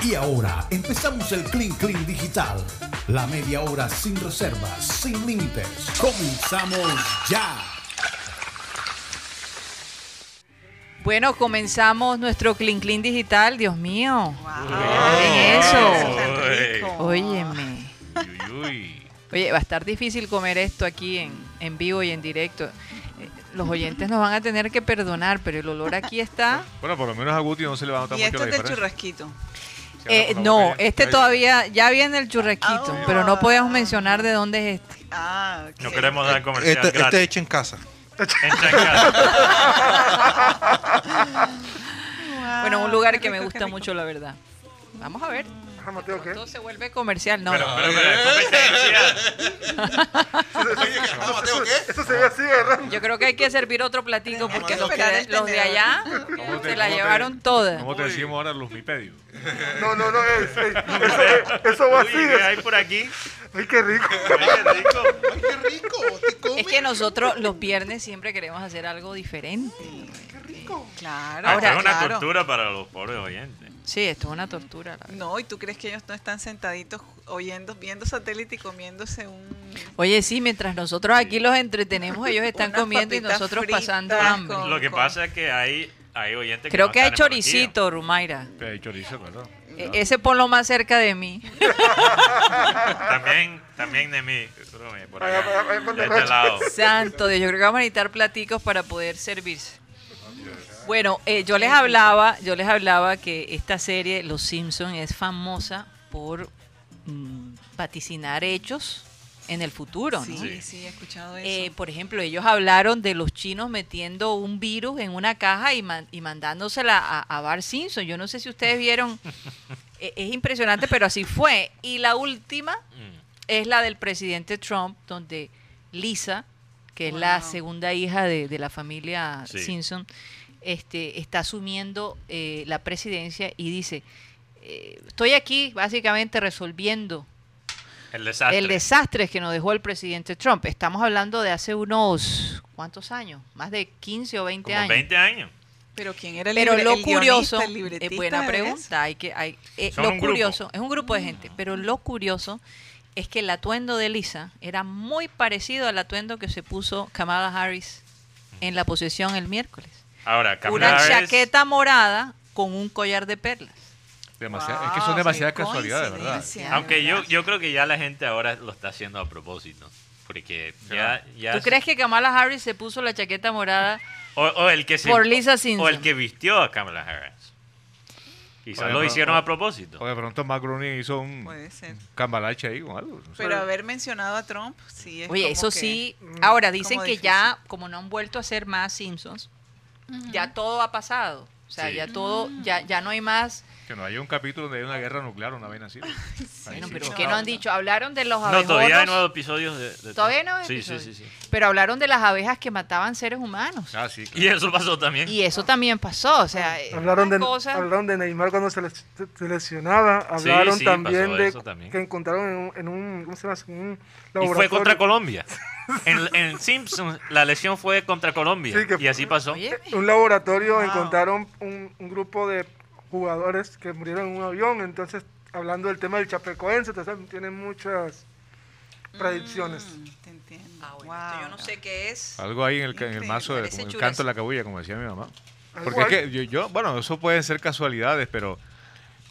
Y ahora empezamos el Clean Clean Digital. La media hora sin reservas, sin límites. Comenzamos ya. Bueno, comenzamos nuestro Clean Clean Digital. Dios mío. ¿Qué es Eso. Óyeme. Oye, va a estar difícil comer esto aquí en, en vivo y en directo. Eh, Los oyentes nos van a tener que perdonar, pero el olor aquí está. Bueno, por lo menos a Guti no se le va a notar Y mucho esto la es del churrasquito. Eh, no, este todavía, ya viene el churraquito, Ah. pero no podemos mencionar de dónde es este. Ah. No queremos dar comercial Este, este gratis. hecho en casa. En. Bueno, un lugar que me gusta mucho, la verdad. Vamos a ver. Ajá, Mateo, ¿qué? Todo se vuelve comercial, no. Pero, no. pero, pero. Ah, ¿qué? Eso se ve así, ¿verdad? Yo creo que hay que servir otro platico porque los, que- de allá ¿Cómo te- se la llevaron toda. ¿Cómo te decimos ahora los mipedios? No, no, no, es, es- eso, eso va así. ¿qué hay por aquí? Ay, qué rico. Ay, qué rico. Ay, qué rico. ¿Te comes? Es que nosotros los viernes siempre queremos hacer algo diferente. Claro. Ahora, es una claro. tortura para los pobres oyentes. Sí, esto es una tortura. la verdad. No, ¿y tú crees que ellos no están sentaditos oyendo, viendo satélite y comiéndose un... Oye, sí, mientras nosotros aquí los entretenemos, ellos están comiendo y nosotros pasando hambre. Con- Lo que pasa es que hay, hay oyentes que Creo no que hay choricito, Rumaira. Que hay chorizo, claro. E- Ese ponlo más cerca de mí. También, también de mí. Por acá. De este lado. Santo Dios, yo creo que vamos a necesitar platicos para poder servirse. Bueno, eh, yo les hablaba, yo les hablaba que esta serie, Los Simpson, es famosa por mm, vaticinar hechos en el futuro, ¿no? Sí, Sí. sí, he escuchado eso. Eh, por ejemplo, ellos hablaron de los chinos metiendo un virus en una caja y, man- y mandándosela a, a Bart Simpson. Yo no sé si ustedes vieron, e- es impresionante, pero así fue. Y la última Mm. es la del presidente Trump, donde Lisa, que es la segunda hija de, de la familia Sí. Simpson, este, está asumiendo eh, la presidencia y dice, eh, estoy aquí básicamente resolviendo El desastre. el desastre que nos dejó el presidente Trump. Estamos hablando de hace unos, ¿cuántos años? Más de 15 o 20 Como años. 20 años. Pero ¿quién era el, Pero libre- lo el curioso, es buena de eso? pregunta, hay que, hay, eh, lo un grupo. curioso, es un grupo de gente, pero lo curioso es que el atuendo de Lisa era muy parecido al atuendo que se puso Kamala Harris en la posesión el miércoles. Ahora, Kamala Una chaqueta morada con un collar de perlas. demasiada- es que son demasiadas casualidades, ¿verdad? Aunque yo, yo creo que ya la gente ahora lo está haciendo a propósito. Porque ya, ya ¿Tú se- crees que Kamala Harris se puso la chaqueta morada? o, o el que se, por Lisa Simpson? o el que vistió a Kamala Harris. Quizás Oye, lo hicieron o- a propósito. O de pronto Groening hizo un cambalache ahí con algo. no. Pero haber mencionado a Trump, sí es Oye, como eso que- sí. mm, Ahora dicen que difícil. ya, como no han vuelto a ser más Simpsons, ya todo ha pasado. O sea, Sí. ya todo, ya, ya no hay más. Que no haya un capítulo donde hay una guerra nuclear, una vaina así. Bueno, sí. pero no. ¿qué no han dicho? Hablaron de los No, abejorros. todavía hay nuevos episodios de, de- ¿Todavía no hay Sí, sí, episodios? sí, sí. Pero hablaron de las abejas que mataban seres humanos. Ah, sí. Y eso pasó también. Y eso también pasó. O sea, eh, Hablaron de, cosa- hablaron de Neymar cuando se, les- se lesionaba. Hablaron sí, también pasó de eso también. que encontraron en un, en un- ¿cómo se llama? En un Y laboratorio. fue contra Colombia. En, en Simpsons la lesión fue contra Colombia. Sí, que y así pasó. Oye, un laboratorio Wow. encontraron un, un grupo de jugadores que murieron en un avión. Entonces, hablando del tema del chapecoense, entonces tienen muchas predicciones. Mm, te entiendo. ah, bueno, esto yo no sé qué es. Algo ahí en el, ca- en el mazo, de, Parece como el canto de la cabulla, como decía mi mamá. Algo Porque es hay. que yo, yo- bueno, eso pueden ser casualidades, pero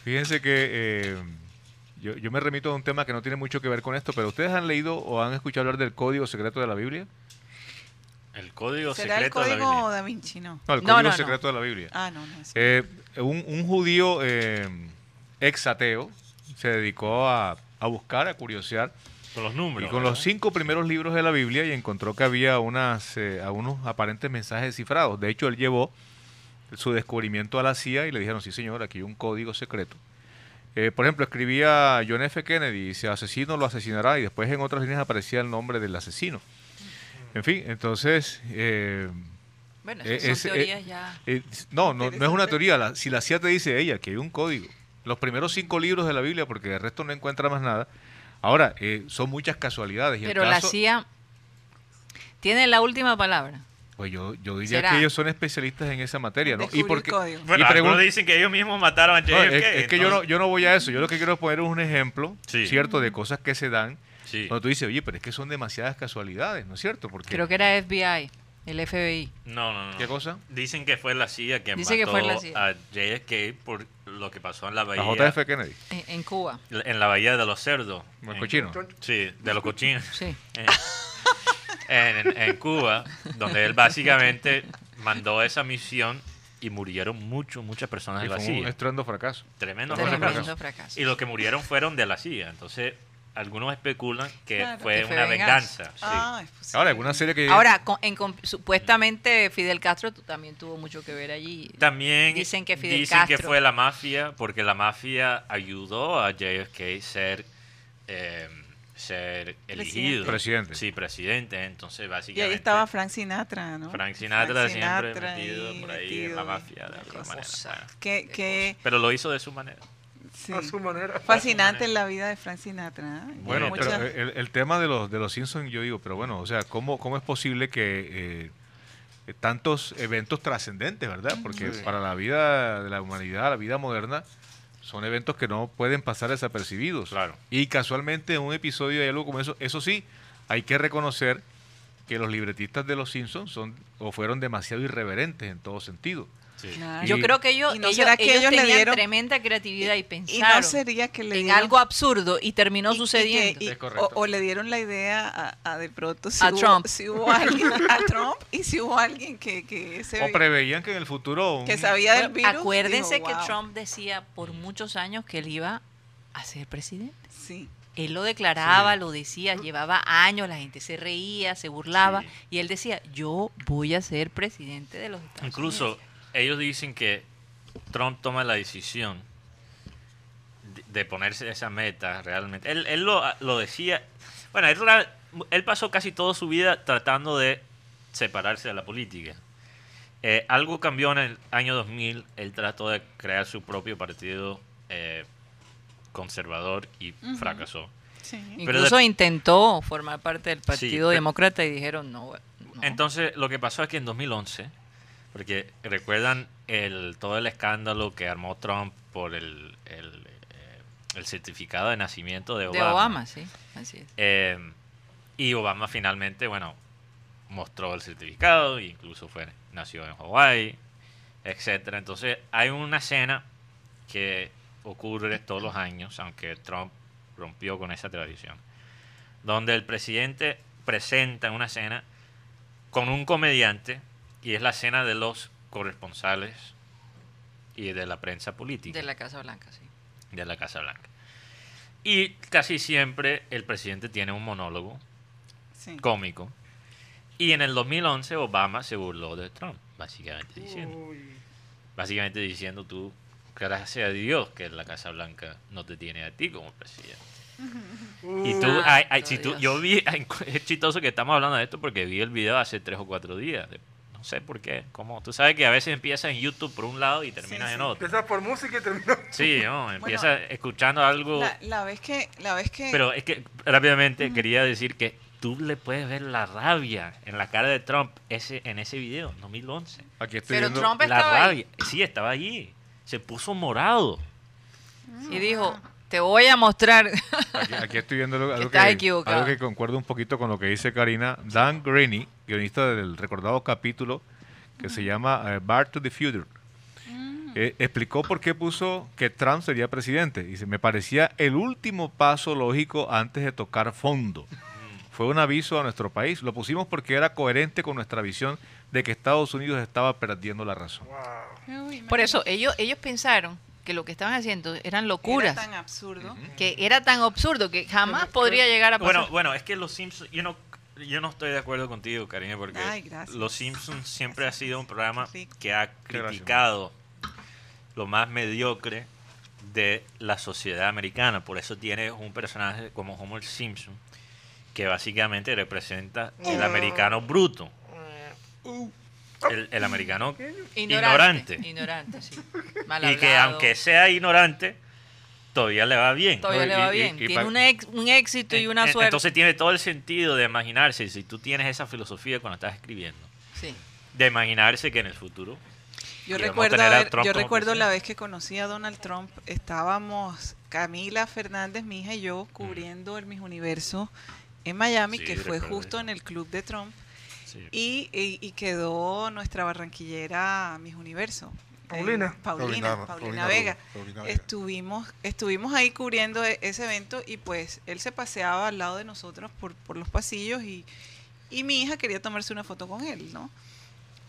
fíjense que eh, yo, yo me remito a un tema que no tiene mucho que ver con esto, pero ¿ustedes han leído o han escuchado hablar del código secreto de la Biblia? El código ¿Será el secreto de la código Biblia. da Vinci? No. No, el No, código no, no. secreto de la Biblia. Ah, no, no. eso. Eh, un, un judío eh, ex ateo se dedicó a, a buscar, a curiosear, Con los números. y con los cinco primeros libros de la Biblia y encontró que había unas, eh, a unos aparentes mensajes descifrados. De hecho, él llevó su descubrimiento a la CIA y le dijeron, sí señor, aquí hay un código secreto. Eh, por ejemplo, escribía John F. Kennedy, dice, asesino lo asesinará, y después en otras líneas aparecía el nombre del asesino. En fin, entonces... eh, Bueno, eh, esas ese- son eh, teorías ya. eh, no, no, no es una teoría. la- si la CIA te dice ella que hay un código, los primeros cinco libros de la Biblia, porque el resto no encuentra más nada. Ahora, eh, son muchas casualidades. y el Pero la CIA tiene la última palabra. Pues yo, yo diría ¿Será? que ellos son especialistas en esa materia, ¿no? Descubrir porque. Bueno, y algunos pregun- dicen que ellos mismos mataron a JFK. no, es, es que yo no, yo no voy a eso. Yo lo que quiero poner es un ejemplo, Sí. ¿cierto? De cosas que se dan. Sí. Cuando tú dices, oye, pero es que son demasiadas casualidades, ¿no es cierto? Porque, Creo que era FBI, el FBI. No, no, no. ¿Qué cosa? Dicen que fue la CIA que Dice que mató fue la CIA. a JFK por lo que pasó en la La bahía. JF Kennedy. En, en Cuba. En la bahía de los cerdos. En- cochino. Sí, de los cochinos. Sí. en, Cuba, donde él básicamente mandó esa misión y murieron mucho, muchas personas Y de la fue un CIA. estruendo fracaso. Tremendo Tremendo fracaso. Y los que murieron fueron de la CIA. Entonces, algunos especulan que Claro. fue Que fue una venganza. venganza. sí. Ah. Ahora, alguna serie que... Ahora, con- en com- supuestamente Fidel Castro tu- también tuvo mucho que ver allí. También Dicen que Fidel dicen que Castro- fue la mafia, porque la mafia ayudó a JFK ser, eh, ser elegido. Presidente. Sí, presidente. Entonces, Y básicamente. ahí estaba Frank Sinatra, ¿no? Frank Sinatra siempre Sinatra metido ahí, por ahí metido en la mafia de la alguna cosa. manera. Que, que Pero lo hizo de su manera. sí. A su manera. fascinante en la vida de Frank Sinatra. ¿eh? Bueno, pero el, el tema de los de los Simpsons, yo digo, pero bueno, o sea, ¿cómo, cómo es posible que eh, tantos eventos trascendentes, verdad? Porque para la vida de la humanidad, la vida moderna, son eventos que no pueden pasar desapercibidos. Claro. Y casualmente en un episodio de algo como eso, eso sí, hay que reconocer que los libretistas de los Simpsons son o fueron demasiado irreverentes en todo sentido. Sí. Claro. Yo creo que ellos, ¿Y no ellos, será que ellos ellos le tenían dieron- tremenda creatividad y Y pensaron no sería que le en dieron- algo absurdo y terminó y- y que- sucediendo. o, o le dieron la idea a, a de pronto si, A hubo, Trump. si hubo alguien a Trump y si hubo alguien que, que se O preveían que en el futuro... un- que sabía del virus. acuérdense dijo, que "Wow". Trump decía por muchos años que él iba a ser presidente. Sí. Él lo declaraba, Sí. lo decía, llevaba años, la gente se reía, se burlaba Sí. y él decía, yo voy a ser presidente de los Estados Incluso Unidos. Ellos dicen que Trump toma la decisión de, de ponerse esa meta realmente. Él, él lo, lo decía. Bueno, él, pasó casi toda su vida tratando de separarse de la política. Eh, algo cambió en el año 2000. Él trató de crear su propio partido eh, conservador y fracasó. Sí. pero Incluso de- intentó formar parte del Partido Demócrata y dijeron no. no". Entonces, lo que pasó es que en 2011, porque recuerdan el, todo el escándalo que armó Trump por el, el, eh, el certificado de nacimiento de de Obama. Obama, sí, así es. Eh, y Obama finalmente, bueno, mostró el certificado incluso fue nació en Hawái, etcétera. Entonces, hay una escena que ocurre todos los años, aunque Trump rompió con esa tradición, donde el presidente presenta una escena con un comediante y es la escena de los corresponsales y de la prensa política De la Casa Blanca, sí. de la Casa Blanca. Y casi siempre el presidente tiene un monólogo Sí. cómico. Y en el 2011 Obama se burló de Trump, básicamente diciendo, Uy. básicamente diciendo tú, gracias a Dios que la Casa Blanca no te tiene a ti como presidente. Y tú, Santo ay, ay, si tú, yo vi, ay, es chistoso que estamos hablando de esto porque vi el video hace tres o cuatro días. de- no sé por qué, como tú sabes que a veces empiezas en YouTube por un lado y terminas sí. en otro. Empieza por música y termina. Sí, no, empiezas escuchando algo. La, la vez que, la vez que Pero es que rápidamente quería decir que tú le puedes ver la rabia en la cara de Trump ese, en ese video, 2011. Aquí estoy Pero viendo... Trump La estaba ahí rabia. Sí, estaba allí. Se puso morado. y dijo, te voy a mostrar. Aquí, aquí estoy viendo algo, algo Estás que, equivocado. algo que concuerda un poquito con lo que dice Karina. Dan Greeny, guionista del recordado capítulo que se llama eh, Bar to the Future, eh, explicó por qué puso que Trump sería presidente. Dice, me parecía el último paso lógico antes de tocar fondo. Fue un aviso a nuestro país. Lo pusimos porque era coherente con nuestra visión de que Estados Unidos estaba perdiendo la razón. Wow. Uy, Por eso, ellos, ellos pensaron que lo que estaban haciendo eran locuras, Era tan absurdo. que era tan absurdo que jamás podría llegar a pasar. Bueno, bueno, es que los Simpsons, yo no, yo no estoy de acuerdo contigo, cariño, porque Ay, los Simpsons siempre ha sido un programa que ha gracias. criticado lo más mediocre de la sociedad americana. Por eso tiene un personaje como Homer Simpson, que básicamente representa el americano bruto. El, el americano ignorante. Ignorante, sí. Mal Y que aunque sea ignorante, todavía le va bien. Todavía No, le va y- bien. y Tiene un, ex- un éxito y una En- suerte. Entonces tiene todo el sentido de imaginarse si tú tienes esa filosofía cuando estás escribiendo. sí. de imaginarse que en el futuro Yo recuerdo, yo recuerdo la vez que conocí a Donald Trump, estábamos Camila Fernández, mi hija y yo, cubriendo el Miss Universo en Miami, Sí, que fue recuerdo justo eso. en el club de Trump, sí. y, y- y quedó nuestra barranquillera Miss Universo. eh, Paulina. Paulina, Paulina- Paulina Paulina Vega. Paulina Vega. Estuvimos, estuvimos ahí cubriendo e- ese evento y pues él se paseaba al lado de nosotros por, por los pasillos y, y mi hija quería tomarse una foto con él, ¿no?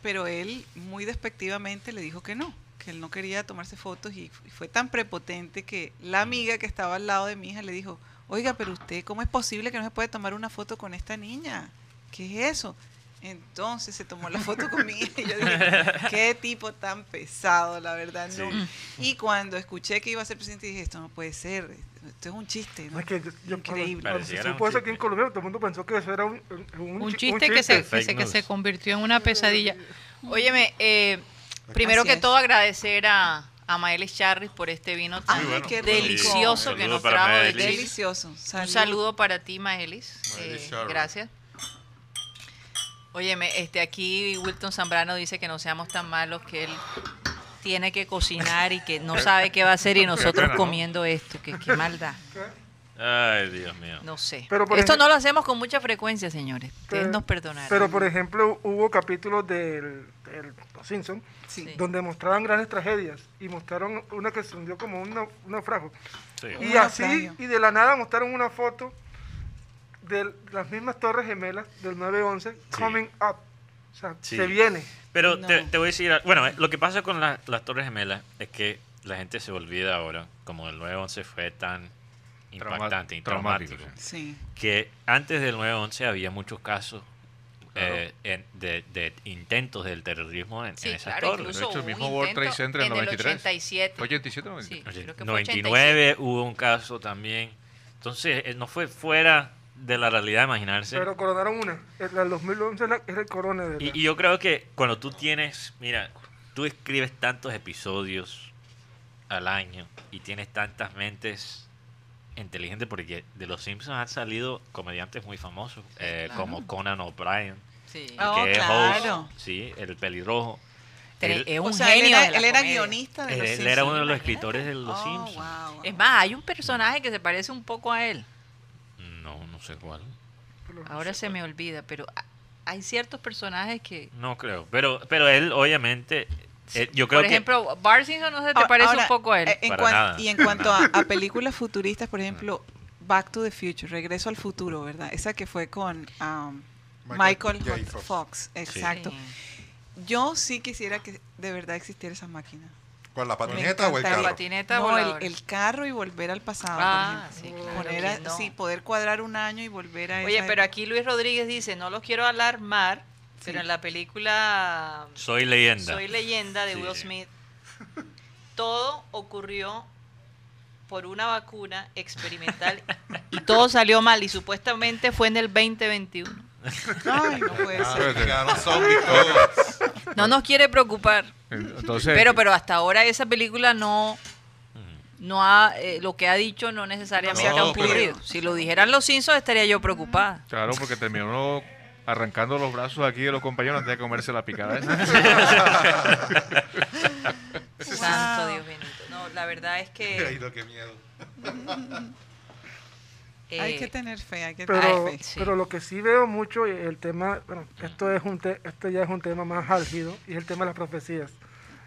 Pero él muy despectivamente le dijo que no, que él no quería tomarse fotos y fue tan prepotente que la amiga que estaba al lado de mi hija le dijo, oiga, pero usted, ¿cómo es posible que no se puede tomar una foto con esta niña? ¿Qué es eso? Entonces se tomó la foto con mi hija y yo dije, qué tipo tan pesado, la verdad, no. Sí. Y cuando escuché que iba a ser presidente dije, esto no puede ser, esto es un chiste, ¿no? Es que yo, yo Increíble. cuando- cuando se Pareciera un supo eso aquí en chiste. Colombia, todo el mundo pensó que eso era un, un, Un chi- chiste, que, se, que, se, que se news. convirtió en una pesadilla. Óyeme, eh, primero Así que es. todo agradecer a, a Maelis Charris por este vino tan Ay, bueno. qué delicioso que nos trajo. Delicioso. Un saludo para ti, Maelis. Maelis Eh, gracias. Óyeme, este, aquí Wilton Zambrano dice que no seamos tan malos, que él tiene que cocinar y que no sabe qué va a hacer y nosotros pena, ¿no? comiendo esto. Que, qué maldad. Ay, Dios mío. No sé. Pero, Esto ejemplo- no lo hacemos con mucha frecuencia, señores. Ustedes nos perdonarán. Pero, por ejemplo, hubo capítulos del, del Los Simpsons Sí. donde mostraban grandes tragedias y mostraron una que se hundió como un nau- un naufragio. Sí. Un Y así, naufragio. y de la nada mostraron una foto de las mismas torres gemelas del 9-11 coming up. O sea, Sí. se viene. Pero No. te, te voy a decir, bueno, eh, lo que pasa con la- las Torres Gemelas es que la gente se olvida ahora, como el 9-11 fue tan Trauma- impactante y traumático, traumático, Sí. que antes del 9-11 había muchos casos Claro. eh, en- de, de intentos del terrorismo en, Sí, en esas claro, torres. incluso De hecho, el mismo World Trade Center en en el 93. 87. ¿Fue 87 o Sí, 93? creo que fue 99 hubo un caso también. Entonces, eh, no fue fuera de la realidad imaginarse. Pero coronaron una. El, el 2011 era era el corona de Y, y yo creo que cuando tú tienes, mira, tú escribes tantos episodios al año y tienes tantas mentes inteligentes, porque de los Simpsons han salido comediantes muy famosos, eh, claro. como Conan O'Brien, Sí. Oh, que es claro. host, sí, el pelirrojo. Él, es un O sea, él genio era, de la él era guionista de los él era uno de los Simpsons. escritores de los Oh, Simpsons. wow, wow. Es más, hay un personaje que se parece un poco a él. No, no sé cuál. Ahora se me olvida, pero ha- hay ciertos personajes que... No creo. Pero, pero él, obviamente, eh, yo creo Por que... ejemplo, Bart Simpson no se te Ahora- parece ahora, un poco a él. eh, en Para cuan- nada. Y en cuanto a, a películas futuristas, por ejemplo, Back to the Future, Regreso al Futuro, ¿verdad? Esa que fue con um, Michael. Fox. Fox. Exacto. Sí. Yo sí quisiera que de verdad existiera esa máquina. ¿Cuál, la patineta o el carro? patineta No, el, el carro y volver al pasado, Ah, por sí, claro, Poner a- ¿quién no? sí, poder cuadrar un año y volver a Oye, esa pero época. aquí Luis Rodríguez dice, no los quiero alarmar, pero Sí. en la película Soy leyenda. Soy leyenda de Sí. Will Smith, todo ocurrió por una vacuna experimental y todo salió mal y supuestamente fue en el 2021. Ay, no puede Ah, ser. llegaron zombies todos. No nos quiere preocupar, Entonces, pero pero hasta ahora esa película no no ha eh, lo que ha dicho no necesariamente No, ha ocurrido. pero- Si lo dijeran los Simpsons estaría yo preocupada. claro, porque terminó arrancando los brazos aquí de los compañeros antes de comerse la picada esa. Santo Dios bendito. No, la verdad es Ay, que no, qué miedo. Hay eh, que tener fe, hay que Pero, tener fe. sí. pero lo que sí veo mucho y el tema, bueno, esto es un te- esto ya es un tema más álgido y es el tema de las profecías.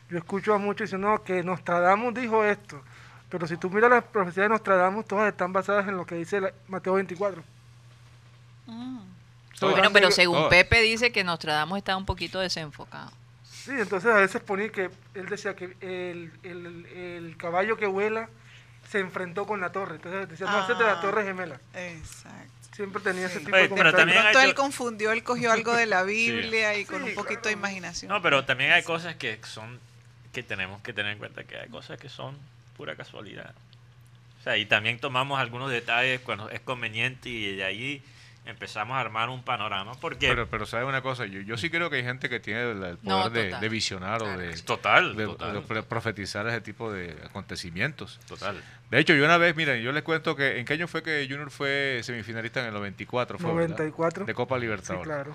Yo escucho a muchos diciendo no, que Nostradamus dijo esto, pero si tú miras las profecías de Nostradamus, todas están basadas en lo que dice la- Mateo 24. Mm. Bueno, pero según Oh. Pepe dice que Nostradamus está un poquito desenfocado. Sí, entonces a veces ponía que él decía que el, el- el caballo que vuela se enfrentó con la torre. Entonces decía, no, ese de la Ah. torre gemela. Exacto. Siempre tenía ese Sí. tipo Oye, de pero también hay él confundió, él cogió algo de la Biblia y con Sí, un poquito claro. de imaginación. No, pero también hay cosas que son que tenemos que tener en cuenta que hay cosas que son pura casualidad. O sea, y también tomamos algunos detalles cuando es conveniente y de ahí empezamos a armar un panorama porque Pero, pero ¿sabes una cosa? Yo, yo sí creo que hay gente que tiene el, el No, poder de, de visionar o Claro. de, es total, de- total, de profetizar ese tipo de acontecimientos. total. De hecho, yo una vez, miren, yo les cuento que ¿en qué año fue que Junior fue semifinalista en el 94? Fue, ¿verdad? 94. De Copa Sí, Libertadores. claro.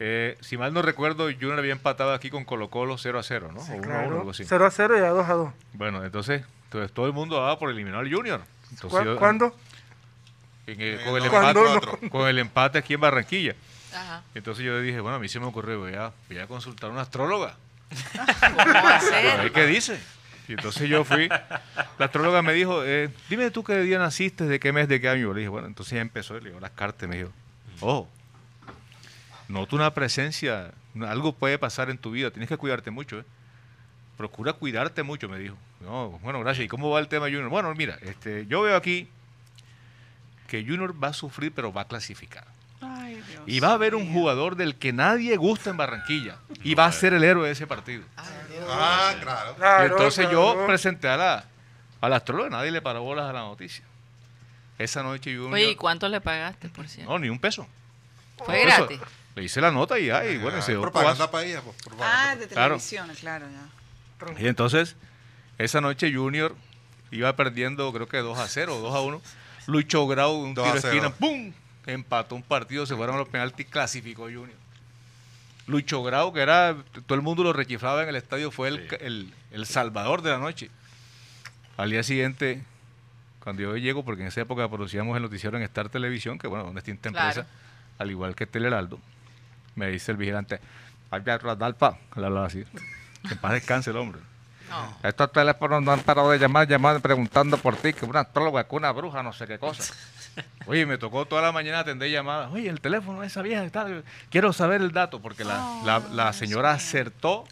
Eh, si mal no recuerdo, Junior había empatado aquí con Colo Colo 0 a 0, ¿no? Sí, o 1 a 1, claro. algo así. 0 a 0 y a 2 a 2. Bueno, entonces, entonces todo el mundo daba por eliminar al Junior. Entonces, ¿Cu- yo- ¿Cuándo? En el- Eh, con, el no, ¿Cuándo empate, cuatro. con el empate aquí en Barranquilla. Ajá. Entonces yo le dije, bueno, a mí se me ocurrió, voy a, voy a consultar a una astróloga. ¿Cómo va a A ver ser? qué dice. Y entonces yo fui, la astróloga me dijo, eh, dime tú qué día naciste, de qué mes, de qué año. Le dije, bueno, entonces ya empezó, le dio las cartas y me dijo, oh, noto una presencia, algo puede pasar en tu vida, tienes que cuidarte mucho, ¿eh? Procura cuidarte mucho, me dijo. No, bueno, gracias. ¿Y cómo va el tema Junior? Bueno, mira, este, yo veo aquí que Junior va a sufrir, pero va a clasificar. Ay, Dios Y va a haber un jugador del que nadie gusta en Barranquilla. Y va a ser el héroe de ese partido. Ah, claro. Claro, y entonces claro. yo presenté a la, a la astróloga, nadie le paró bolas a la noticia. Esa noche Junior... Oye, ¿y cuánto le pagaste, por cierto? No, ni un peso. Fue gratis. Le hice la nota y ya, y bueno, se dio propaganda para ella. pues, Ah, propaganda. de Claro. televisión, claro, ya. Y entonces, esa noche Junior iba perdiendo, creo que 2 a 0, 2 a 1. Lucho Grau, un 2 tiro de 0. esquina, ¡pum! Empató un partido, se fueron a los penaltis, clasificó Junior. Lucho Grau, que era, todo el mundo lo rechiflaba en el estadio, fue el, Sí. el- el salvador de la noche. Al día siguiente, cuando yo llego, porque en esa época producíamos el noticiero en Star Televisión, que bueno, una distinta Claro. empresa, al igual que Teleheraldo, me dice el vigilante, vaya Rodalpa, le hablaba así, que en paz descanse el hombre. No. Estos teléfonos no han parado de llamar, llamar preguntando por ti, que una astróloga, que una bruja, no sé qué cosa. Oye, me tocó toda la mañana atender llamadas. Oye, el teléfono de esa vieja tal. Quiero saber el dato, porque la, la, la señora acertó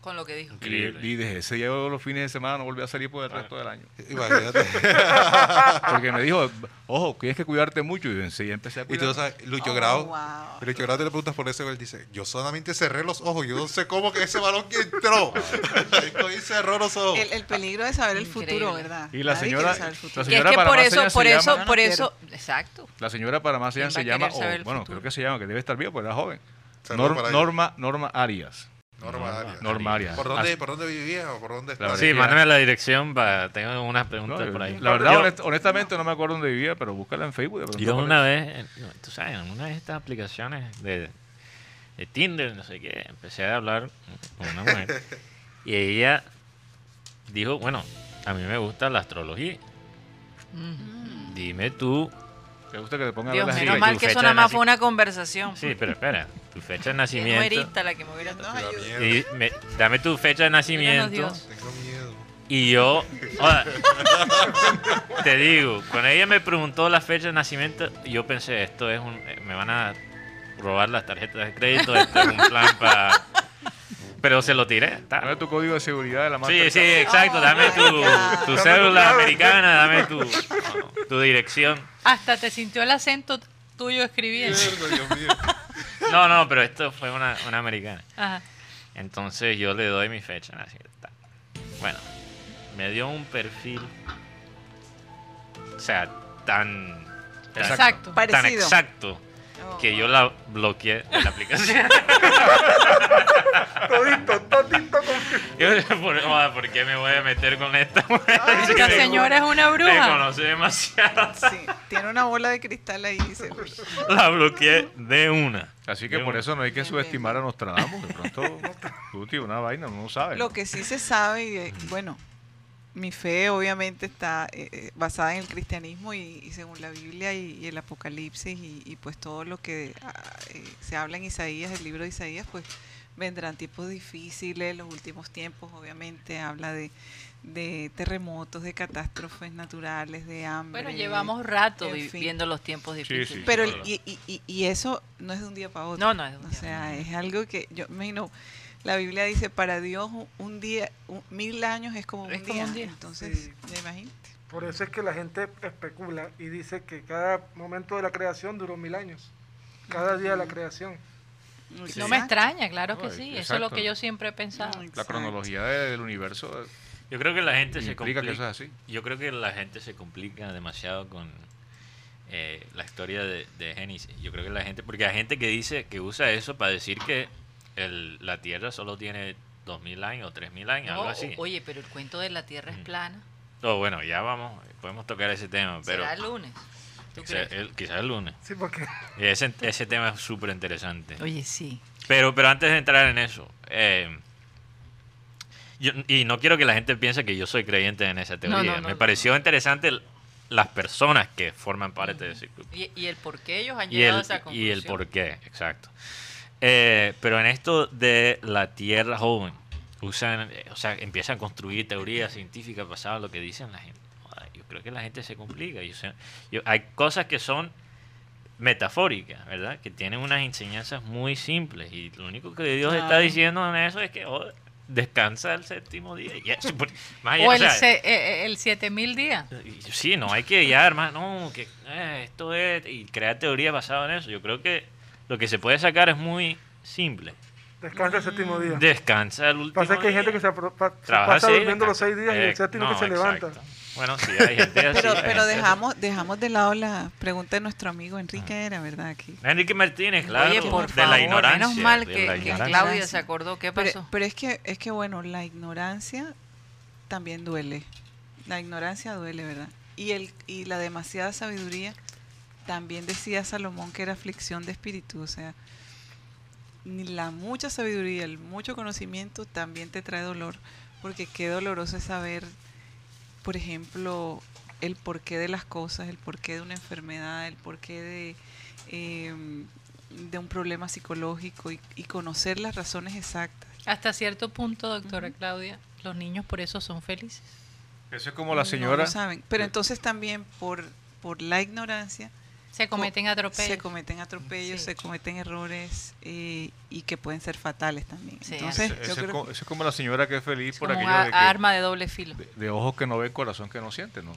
Con lo que dijo. y, Increíble. y desde ese día los fines de semana no volví a salir por el resto del año. Imagínate. Porque me dijo, ojo, tienes que cuidarte mucho. Y enseguida empecé a Y cuidar. tú sabes, Lucho Oh, Grau. wow. Lucho Grau te le preguntas por eso, él dice, yo solamente cerré los ojos, yo no sé cómo que ese balón que entró. Ahí cerró los ojos. El, el peligro de saber el Increíble. futuro, ¿verdad? Y la Nadie señora- la. Y es señora que para por más eso, allá se por eso, llama- por no eso, exacto. La señora para más allá ¿Quién va se llama, o, bueno, futuro? creo que se llama, que debe estar bien, porque era joven. Saludos Norm- para ella. Norma, Norma Arias. Norma Arias. Norma Arias. ¿Por dónde, Así- ¿Por dónde vivía o por dónde La estaba? Sí, mándame la dirección, para, tengo unas No, preguntas por ahí. La verdad, honest- honestamente, no me acuerdo dónde vivía, pero búscala en Facebook. de pronto Yo una vez, eh, no, tú sabes, en una de estas aplicaciones de, de Tinder, no sé qué, empecé a hablar con una mujer y ella dijo, bueno, a mí me gusta la astrología. Mm. Dime tú, ¿Te gusta que te pongan a Dios, menos tu mal que eso nada más fue una conversación. sí, pero espera, tu fecha de Qué nacimiento mujerita la que me hubiera miedo. y me- dame tu fecha de nacimiento. Tengo miedo. y yo, oiga, te digo, cuando ella me preguntó la fecha de nacimiento, yo pensé, esto es un, eh, me van a robar las tarjetas de crédito, esto es un plan para... Pero se lo tiré. Dame tu código de seguridad de la marca. Sí, sí, exacto. Dame Oh, tu, my God. tu cédula americana, dame tu, tu dirección. Hasta te sintió el acento tuyo escribiendo. Mierda, Dios mío. No, no, pero esto fue una, una americana. Ajá. Entonces yo le doy mi fecha. así. Bueno, me dio un perfil, o sea, tan, tan, Exacto. tan Parecido. exacto Oh, que yo la bloqueé de la aplicación. Todito, todito con ¿por, ¿por qué me voy a meter con esta mujer? Si me- señora es una Me bruja. conoce demasiado. Sí, tiene una bola de cristal ahí, dice. La bloqueé de una. Así que De por una. eso no hay que subestimar a Nostradamus. De pronto, tú, tío, una vaina, uno no sabe. Lo que sí se sabe, y bueno, mi fe obviamente está eh, eh, basada en el cristianismo y, y según la Biblia y, y el Apocalipsis y, y pues todo lo que ah, eh, se habla en Isaías, el libro de Isaías, pues vendrán tiempos difíciles, los últimos tiempos obviamente habla de, de terremotos, de catástrofes naturales, de hambre. Bueno, llevamos rato en vi- fin. viendo los tiempos difíciles. sí. Pero y, y- y- y eso no es de un día para otro. No, no es de un O día sea, es algo que yo me imagino. La Biblia dice, para Dios un- día, un- mil años es como un, Es como día. un día. Entonces, Sí. me imagino. Por eso es que la gente especula y dice que cada momento de la creación duró mil años. Cada día de la creación. No me extraña, claro que sí. Eso es lo que yo siempre he pensado. La cronología de- del universo eh, Yo creo que la gente se complica. que eso es así. Yo creo que la gente se complica demasiado con eh, la historia de, de Génesis. Yo creo que la gente, porque hay gente que dice que usa eso para decir que el, la Tierra solo tiene 2000 años o 3000 años, No, algo así. o- oye, pero el cuento de la Tierra es Mm. plana. Oh, bueno, ya vamos, podemos tocar ese tema, pero Será el lunes. ¿Tú Quizás el, lunes. Sí, porque ese, ese tema es súper interesante. Oye, sí. Pero, pero antes de entrar en eso, eh, yo- y no quiero que la gente piense que yo soy creyente en esa teoría. no, no, Me no. pareció interesante el- las personas que forman parte de ese grupo. Y, y el por qué ellos han Y llegado el, a esa conclusión. y el por qué, exacto. Eh, pero en esto de la Tierra joven, usan, o sea, empiezan a construir teorías científicas basadas en lo que dicen la gente. Yo creo que la gente se complica. Yo sé- yo- hay cosas que son metafóricas, ¿verdad? Que tienen unas enseñanzas muy simples. Y lo único que Dios está diciendo en eso es que oh, descansa el séptimo día. Más allá, O o el, sea, se- eh, eh, el 7000 días. y- Sí, no hay que ya, hermano, no, que eh, esto es, y crear teorías basadas en eso. Yo creo que lo que se puede sacar es muy simple. descansa el séptimo día. Descansa el último Pasa que hay gente que se, pa- se Trabaja pasa así, durmiendo los seis días y el Eh, séptimo no, que se levanta. Bueno, sí, hay gente así. Pero, pero dejamos, dejamos de lado la pregunta de nuestro amigo Enrique, era verdad aquí. Enrique Martínez, claro, Oye, por de favor, la ignorancia. menos mal que. Claudia se acordó. ¿Qué Pero, pasó? pero es que es que bueno, la ignorancia también duele. La ignorancia duele, ¿verdad? Y el y la demasiada sabiduría también decía Salomón que era aflicción de espíritu, o sea, ni la mucha sabiduría, el mucho conocimiento también te trae dolor, porque qué doloroso es saber, por ejemplo, el porqué de las cosas, el porqué de una enfermedad, el porqué de, em, de un problema psicológico y, y conocer las razones exactas. Hasta cierto punto, doctora Claudia, los niños por eso son felices. Eso es como la No señora. lo saben. Pero entonces también por, por la ignorancia Se cometen atropellos. se cometen atropellos, Sí. se cometen errores eh, y que pueden ser fatales también. Sí, Entonces, Eso yo es, creo co- eso es como la señora que es feliz Es por aquello de, que- arma de doble filo. de, de ojos que no ven, corazón que no siente, ¿no?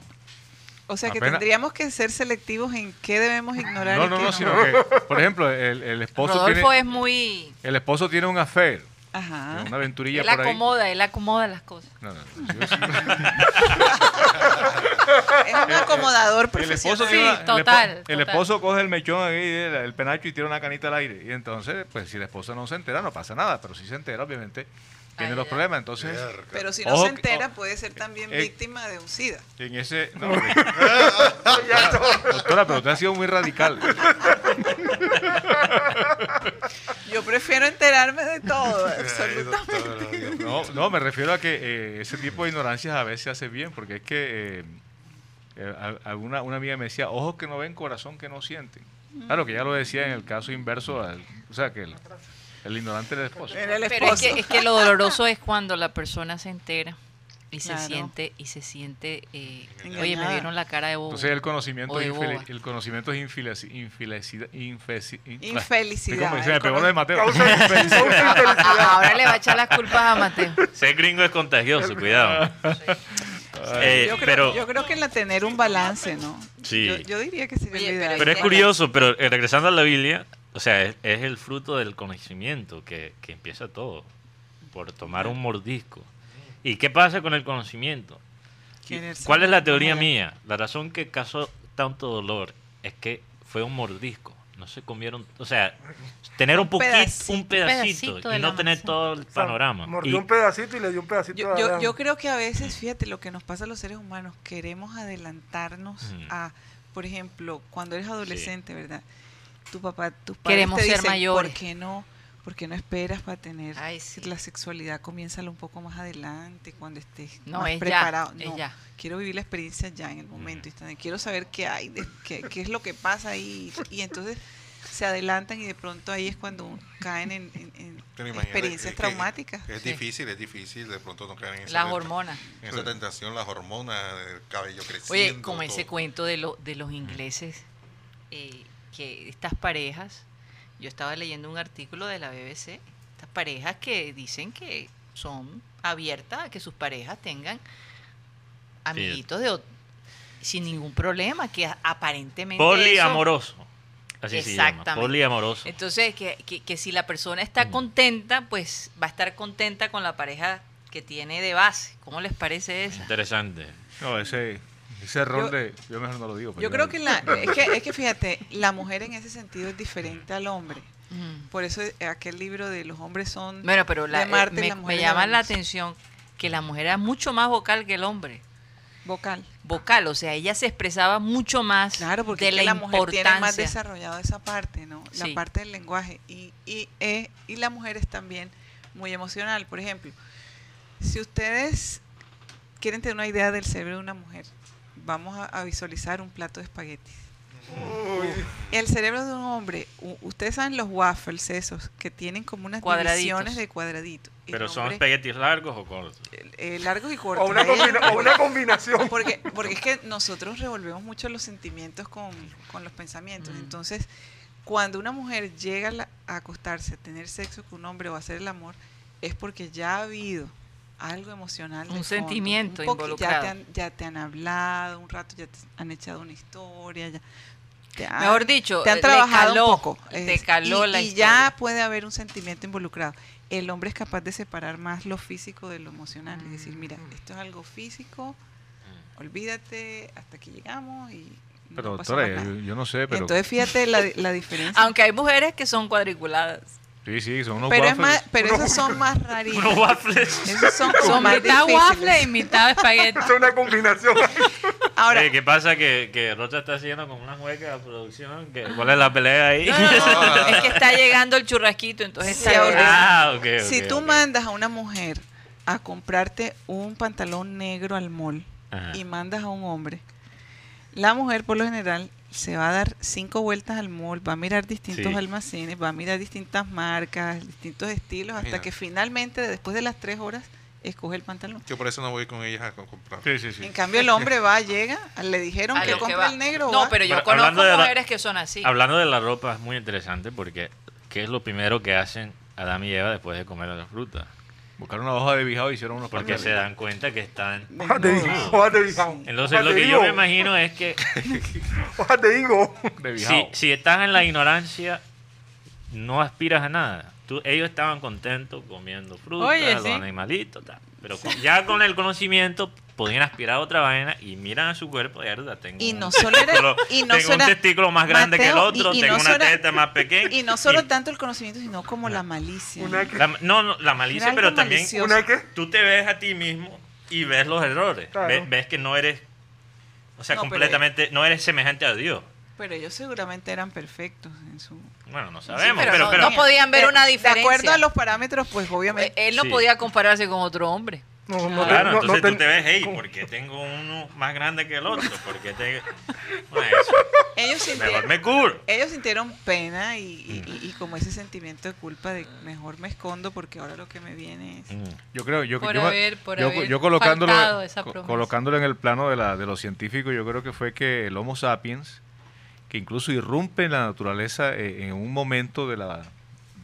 o sea que apenas- tendríamos que ser selectivos en qué debemos ignorar No, y no, qué no, sino que, por ejemplo, el, el esposo Rodolfo tiene, es muy... el esposo tiene un affair, Ajá. una aventurilla Él por ahí. acomoda, él acomoda las cosas. No, no, no, yo sí- Es un acomodador el esposo Sí, una- el total, espo- el, total. esposo coge el mechón ahí, el, el penacho y tira una canita al aire. Y entonces, pues si la esposa no se entera, no pasa nada. Pero si se entera, obviamente, tiene Ay, los problemas. Entonces. Pero si no Ojo se entera, oh, puede ser también eh, víctima de un SIDA. en ese... no, doctora, pero usted ha sido muy radical. Yo prefiero enterarme de todo, absolutamente. No, no, me refiero a que eh, ese tipo de ignorancias a veces hace bien, porque es que eh, eh, alguna una amiga me decía, ojos que no ven, corazón que no sienten. Claro que ya lo decía en el caso inverso, al- o sea, que el, el ignorante del esposo. Era el Pero es esposo. que, es que lo doloroso es cuando la persona se entera y se siente y se siente eh, oye me vieron la cara de bobo Entonces el conocimiento, es el conocimiento es infelici- infelicidad. Infelicidad. Se me pegó de Mateo. Causa infelicidad. Ah, ahora le va a echar las culpas a Mateo Ser gringo es contagioso, cuidado. Eh, Yo creo, pero, yo creo que la tener un balance, ¿no? Sí. Yo, yo diría que sería Oye, pero es curioso, pero eh, regresando a la Biblia, o sea, es, es el fruto del conocimiento que, que empieza todo, por tomar un mordisco. ¿Y qué pasa con el conocimiento? ¿Cuál es la teoría mía? La razón que causó tanto dolor es que fue un mordisco. No se comieron, o sea, tener un, Un poquito, pedacito, un pedacito, y no tener todo el O sea, panorama. Mordió Y- un pedacito y le dio un pedacito Yo, a yo, yo creo que a veces, fíjate, lo que nos pasa a los seres humanos, queremos adelantarnos a, por ejemplo, cuando eres adolescente, ¿verdad? Tu papá, tus padres Queremos te ser dicen, mayores. ¿por qué no? ¿Por qué no esperas para tener Ay, sí. la sexualidad? Comienza un poco más adelante, cuando estés No, más es ya, preparado. es no, ya. quiero vivir la experiencia ya en el momento. instante. Quiero saber qué hay, de- qué, qué es lo que pasa ahí. Y entonces se adelantan y de pronto ahí es cuando caen en, en- en experiencias es que traumáticas. Es Sí. difícil, es difícil de pronto no caer en esa, las hormonas en esa tentación, las hormonas, el cabello creciendo. oye como ese todo. cuento de, lo, de los ingleses eh, que estas parejas yo estaba leyendo un artículo de la BBC estas parejas que dicen que son abiertas a que sus parejas tengan amiguitos de sin ningún problema que aparentemente eso- Poliamoroso. Así se llama. Exactamente. Poliamoroso. Entonces, que, que, que si la persona Mm. está contenta, pues va a estar contenta con la pareja que tiene de base. ¿Cómo les parece esa? Interesante. No, ese, ese error Yo- de... Yo mejor no lo digo. pero Yo creo que, la, es que es que fíjate, la mujer en ese sentido es diferente al hombre. Mm. Por eso eh, aquel libro de los hombres son Bueno, pero la- de Marte y eh, me, las me mujeres de llama la atención que la mujer era mucho más vocal que el hombre. Vocal. vocal, o sea, ella se expresaba mucho más Claro, porque de es que la, la mujer tiene más desarrollado esa parte, ¿no? La Sí. parte del lenguaje. Y, y, eh, y la mujer es también muy emocional. Por ejemplo, si ustedes quieren tener una idea del cerebro de una mujer, vamos a, a visualizar un plato de espaguetis. El cerebro de un hombre, ustedes saben los waffles esos, que tienen como unas divisiones de cuadraditos. El Pero son espaguetis largos o cortos. eh, largos y cortos. O una, combina- o una combinación. porque, porque es que nosotros revolvemos mucho los sentimientos con, con los pensamientos. Entonces, cuando una mujer llega a, la- a acostarse, a tener sexo con un hombre o a hacer el amor, es porque ya ha habido algo emocional. Un fondo. sentimiento Ya involucrado. te, han, ya te han hablado un rato, ya te han echado una historia. Ya, te han- Mejor dicho, te han trabajado caló, un poco. te Es- caló y, la y historia. ya puede haber un sentimiento involucrado. El hombre es capaz de separar más lo físico de lo emocional y decir, mira, Mm. esto es algo físico, olvídate, hasta aquí llegamos y no Pero pasó doctora, yo, nada". yo no sé, pero... Entonces fíjate la, la diferencia. Aunque hay mujeres que son cuadriculadas. Sí, sí, son unos pero es waffles. más, pero esos son más raritos. Unos waffles. Esos son como Son más mitad difíciles. waffle y mitad espagueti. Es una combinación. Ahora, Oye, ¿Qué pasa? Que, que Rocha está haciendo como una hueca de producción. que- ¿Cuál es la pelea ahí? No, no, no, es que está llegando el churrasquito, entonces Sí, está ah, ok, ok, si tú mandas a una mujer a comprarte un pantalón negro al mall Ajá. y mandas a un hombre, la mujer por lo general se va a dar cinco vueltas al mall, va a mirar distintos Sí. almacenes, va a mirar distintas marcas, distintos estilos, hasta Mira. que finalmente, después de las tres horas, escoge el pantalón. Yo por eso no voy con ellas a co- comprar. Sí, sí, sí. En cambio, el hombre va, llega, le dijeron A que va. el negro. No, va. pero yo Pero conozco la- mujeres que son así. Hablando de la ropa, es muy interesante porque ¿qué es lo primero que hacen Adán y Eva después de comer la fruta? Buscaron una hoja de bijao y hicieron unos Porque se dan cuenta que están... Hojas de de higo. Entonces lo que yo me imagino es que Hojas de higo. De si, bijao. si estás en la ignorancia, no aspiras a nada. Tú, ellos estaban contentos comiendo fruta, Oye, los sí. animalitos, tal. pero con- ya con el conocimiento podían aspirar a otra vaina y miran a su cuerpo y verdad, tengo Y un no solo era- y no tengo solo un testículo más grande que el otro, y- y tengo no una solo teta más pequeña. Y no solo y- tanto el conocimiento, sino como la malicia. Una que- la- no, no, la malicia, pero también malicioso. ¿Una qué? tú te ves a ti mismo y ves los errores. Claro. Ves que no eres, o sea, No, pero- completamente, no eres semejante a Dios. Pero ellos seguramente eran perfectos en su... Bueno, no sabemos, pero pero, no- pero, no podían ver De- una De diferencia. acuerdo a los parámetros, pues Eh, obviamente. Él no Sí. podía compararse con otro hombre. No, no, Claro, te- no- entonces no tú te- ves, hey. ¿por qué tengo uno más grande que el otro? ¿Por qué te... No es eso. Ellos Mejor sintieron, me curo. ellos sintieron pena y, y- y- y como ese sentimiento de culpa de mejor me escondo porque ahora lo que me viene es... Mm. Yo creo, yo, Por yo, haber- por yo- haber yo colocándolo, esa colocándolo en el plano de, la, de lo científico, yo creo que fue que el Homo sapiens, que incluso irrumpe en la naturaleza eh, en un momento de la,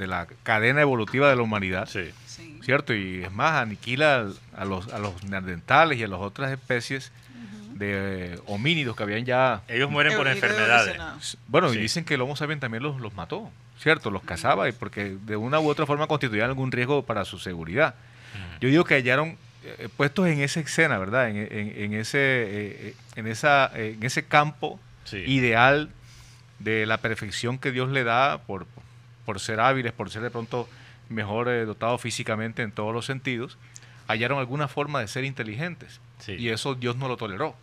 de la cadena evolutiva de la humanidad, Sí. Sí. ¿cierto? Y es más, aniquila al- a los, a los neandertales y a las otras especies de eh, homínidos que habían ya... Ellos mueren por enfermedades. Bueno, Sí. y dicen que el Homo sapiens también los, los mató, ¿cierto? Los cazaba y porque de una u otra forma constituían algún riesgo para su seguridad. Yo digo que hallaron eh, puestos en esa escena, ¿verdad? En, en- en ese, eh, eh, en, esa, eh, en ese campo Sí. ideal de la perfección que Dios le da por, por ser hábiles, por ser de pronto mejor eh, dotados físicamente en todos los sentidos, hallaron alguna forma de ser inteligentes. Sí. Y eso Dios no lo toleró.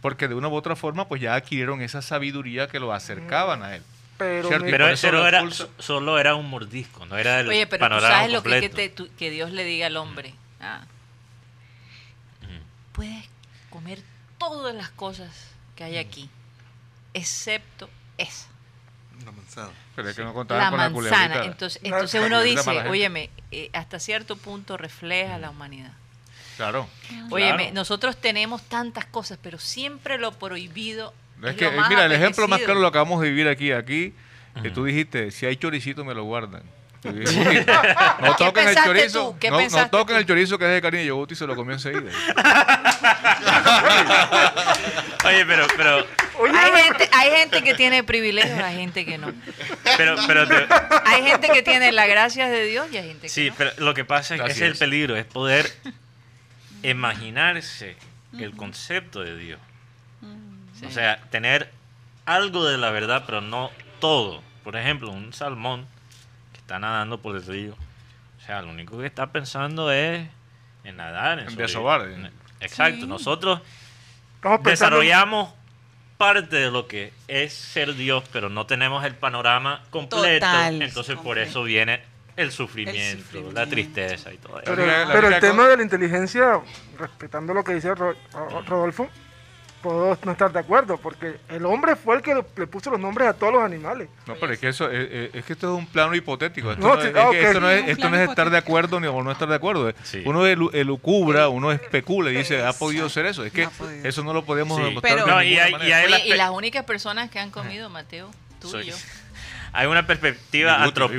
Porque de una u otra forma, pues ya adquirieron esa sabiduría que lo acercaban a Él. Pero, era, solo era un mordisco, no era el Oye, pero tú sabes lo que, que, te- tú- que Dios le diga al hombre. Ah, puedes comer todas las cosas que hay aquí, excepto esa, Una manzana. Pero es que no contaban la con la manzana. Entonces, La- entonces la uno dice, óyeme, eh, hasta cierto punto refleja la humanidad. Claro. Óyeme, Claro. nosotros tenemos tantas cosas, pero siempre lo prohibido. Es es que, lo eh, más mira, el ejemplo más claro lo acabamos de vivir aquí. Aquí, que Ujú. tú dijiste, si hay choricito me lo guardan. Yo dije, "Uy, no toquen el chorizo, no, no toquen tú? el chorizo que es de cariño y Guti se lo comió enseguida. Oye, pero, pero, Hay gente, hay gente que tiene privilegios, hay gente que no. pero, pero te- Hay gente que tiene la gracia de Dios y hay gente que sí, no. pero lo que pasa es que Así ese es el es. peligro, es poder imaginarse el concepto de Dios. Sí. O sea, tener algo de la verdad, pero no todo. Por ejemplo, un salmón que está nadando por el río. O sea, lo único que está pensando es en nadar, en, En sobrevivir. desovar, eh. Exacto. Sí. Nosotros Estamos pensando- desarrollamos parte de lo que es ser Dios, pero no tenemos el panorama completo. Total, entonces por eso viene el sufrimiento, sufrimiento. la tristeza y todo eso. Pero, pero el tema de la inteligencia, respetando lo que dice Ro- Ro- Rodolfo, puedo no estar de acuerdo, porque el hombre fue el que le, puso los nombres a todos los animales. No, pero es que eso es, es- es que esto es un plano hipotético. Esto No, no, es, ah, es que ok. esto no es, esto no es estar de acuerdo ni o no estar de acuerdo. Sí. Uno elu- elucubra, uno especula y dice, ha podido ser eso. Es que eso no lo podemos Sí. demostrar Pero- de No, y hay- y hay- Oye, la y las únicas personas que han comido, Mateo, tú Soy- y yo. Hay una perspectiva con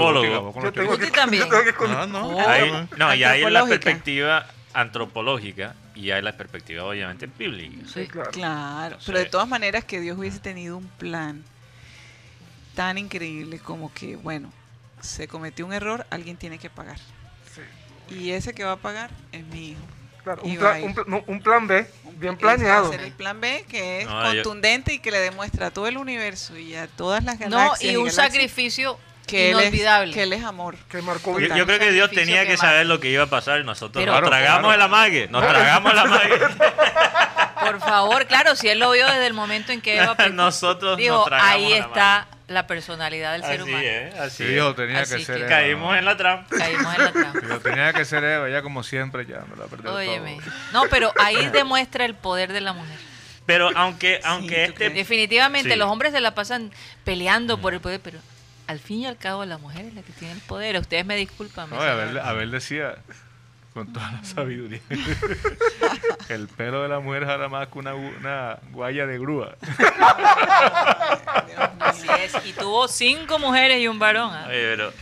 Yo tengo que- también. yo tengo que con- No, no. Oh. Hay- no. y hay la perspectiva antropológica y hay la perspectiva obviamente bíblica. Sí, claro. Pero de todas maneras que Dios hubiese tenido un plan tan increíble como que, bueno, se cometió un error, alguien tiene que pagar. Sí, Y ese que va a pagar es mi hijo. claro, Y un, va plan, un, no, un plan B, bien planeado. ser el plan B, que es No, yo- contundente y que le demuestra a todo el universo y a todas las No, galaxias. y un galaxias sacrificio que él, es, que él es amor. Que marcó Yo, vida. yo creo que Dios tenía que que saber lo que iba a pasar y nosotros Pero- nos Claro, tragamos claro. el amague, nos tragamos el amague. Por favor, claro, si él lo vio desde el momento en que Eva pecó, Nosotros dijo, nos tragamos ahí el está la personalidad del ser humano. es, así Sí, tenía Así que ser que- Eva, Caímos en la trampa. Caímos en la trampa. Digo, tenía que ser Eva, ya como siempre, ya me la perdió Óyeme. todo. No, pero ahí demuestra el poder de la mujer. Pero aunque, aunque ¿tú este? Definitivamente, Sí. los hombres se la pasan peleando por el poder, pero al fin y al cabo la mujer es la que tiene el poder. Ustedes me disculpan. No, Abel, Abel decía, con toda la sabiduría, el pelo de la mujer era más que una, gu- una guaya de grúa. Así es. Y tuvo cinco mujeres y un varón. ¿ah? Oye, pero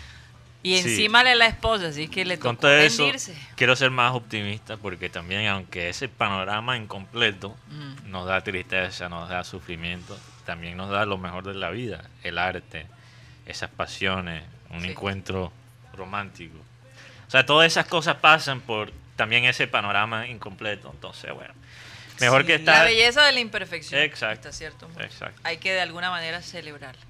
Y sí. encima de la esposa, así que le con tocó todo eso, quiero ser más optimista porque también, aunque ese panorama incompleto Mm. nos da tristeza, nos da sufrimiento, también nos da lo mejor de la vida, el arte, esas pasiones, un Sí. encuentro romántico. O sea, todas esas cosas pasan por también ese panorama incompleto. Entonces, bueno, mejor Sí, que La estar... belleza de la imperfección. Exacto. Hasta cierto. Exacto. Hay que de alguna manera celebrarla.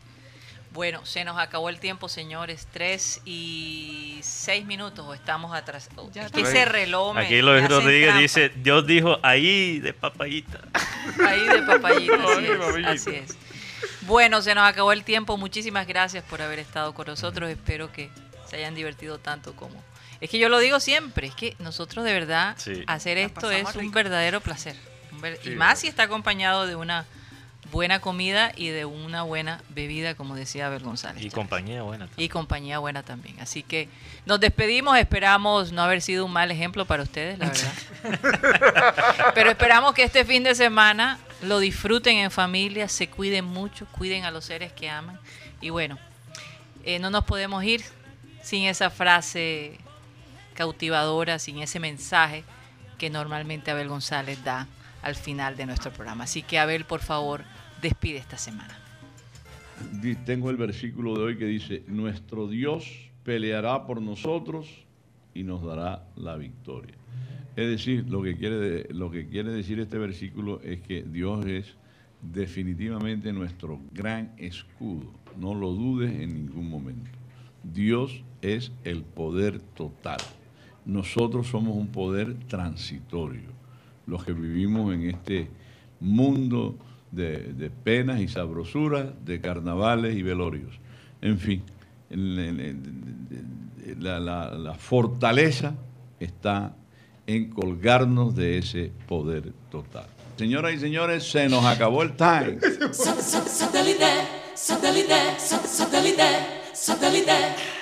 Bueno, se nos acabó el tiempo, señores. Tres y seis minutos o estamos atrás. Es que está. ese reloj me- Aquí me Luis Rodríguez trampa. dice, Dios dijo ahí de papayita. Ahí de papayita, así Ay, es, papayita. así es. Bueno, se nos acabó el tiempo. Muchísimas gracias por haber estado con nosotros. Espero que se hayan divertido tanto como... Es que yo lo digo siempre, es que nosotros de verdad Sí. hacer esto es un verdadero placer. Un ver- y más verdad. si está acompañado de una buena comida y de una buena bebida, como decía Abel González. Y Chávez. compañía buena. Y compañía buena también. Así que nos despedimos, esperamos no haber sido un mal ejemplo para ustedes, la verdad. Pero esperamos que este fin de semana lo disfruten en familia, se cuiden mucho, cuiden a los seres que aman. Y bueno, eh, no nos podemos ir sin esa frase cautivadora, sin ese mensaje que normalmente Abel González da al final de nuestro programa. Así que Abel, por favor, despide esta semana. Tengo el versículo de hoy que dice, nuestro Dios peleará por nosotros y nos dará la victoria. Es decir, lo que quiere, lo que quiere decir este versículo es que Dios es definitivamente nuestro gran escudo. No lo dudes en ningún momento. Dios es el poder total. Nosotros somos un poder transitorio. Los que vivimos en este mundo de, penas y sabrosuras, de carnavales y velorios. En fin, la, la- fortaleza está en colgarnos de ese poder total. Señoras y señores, se nos acabó el time. Satellite, satellite, satellite, satellite.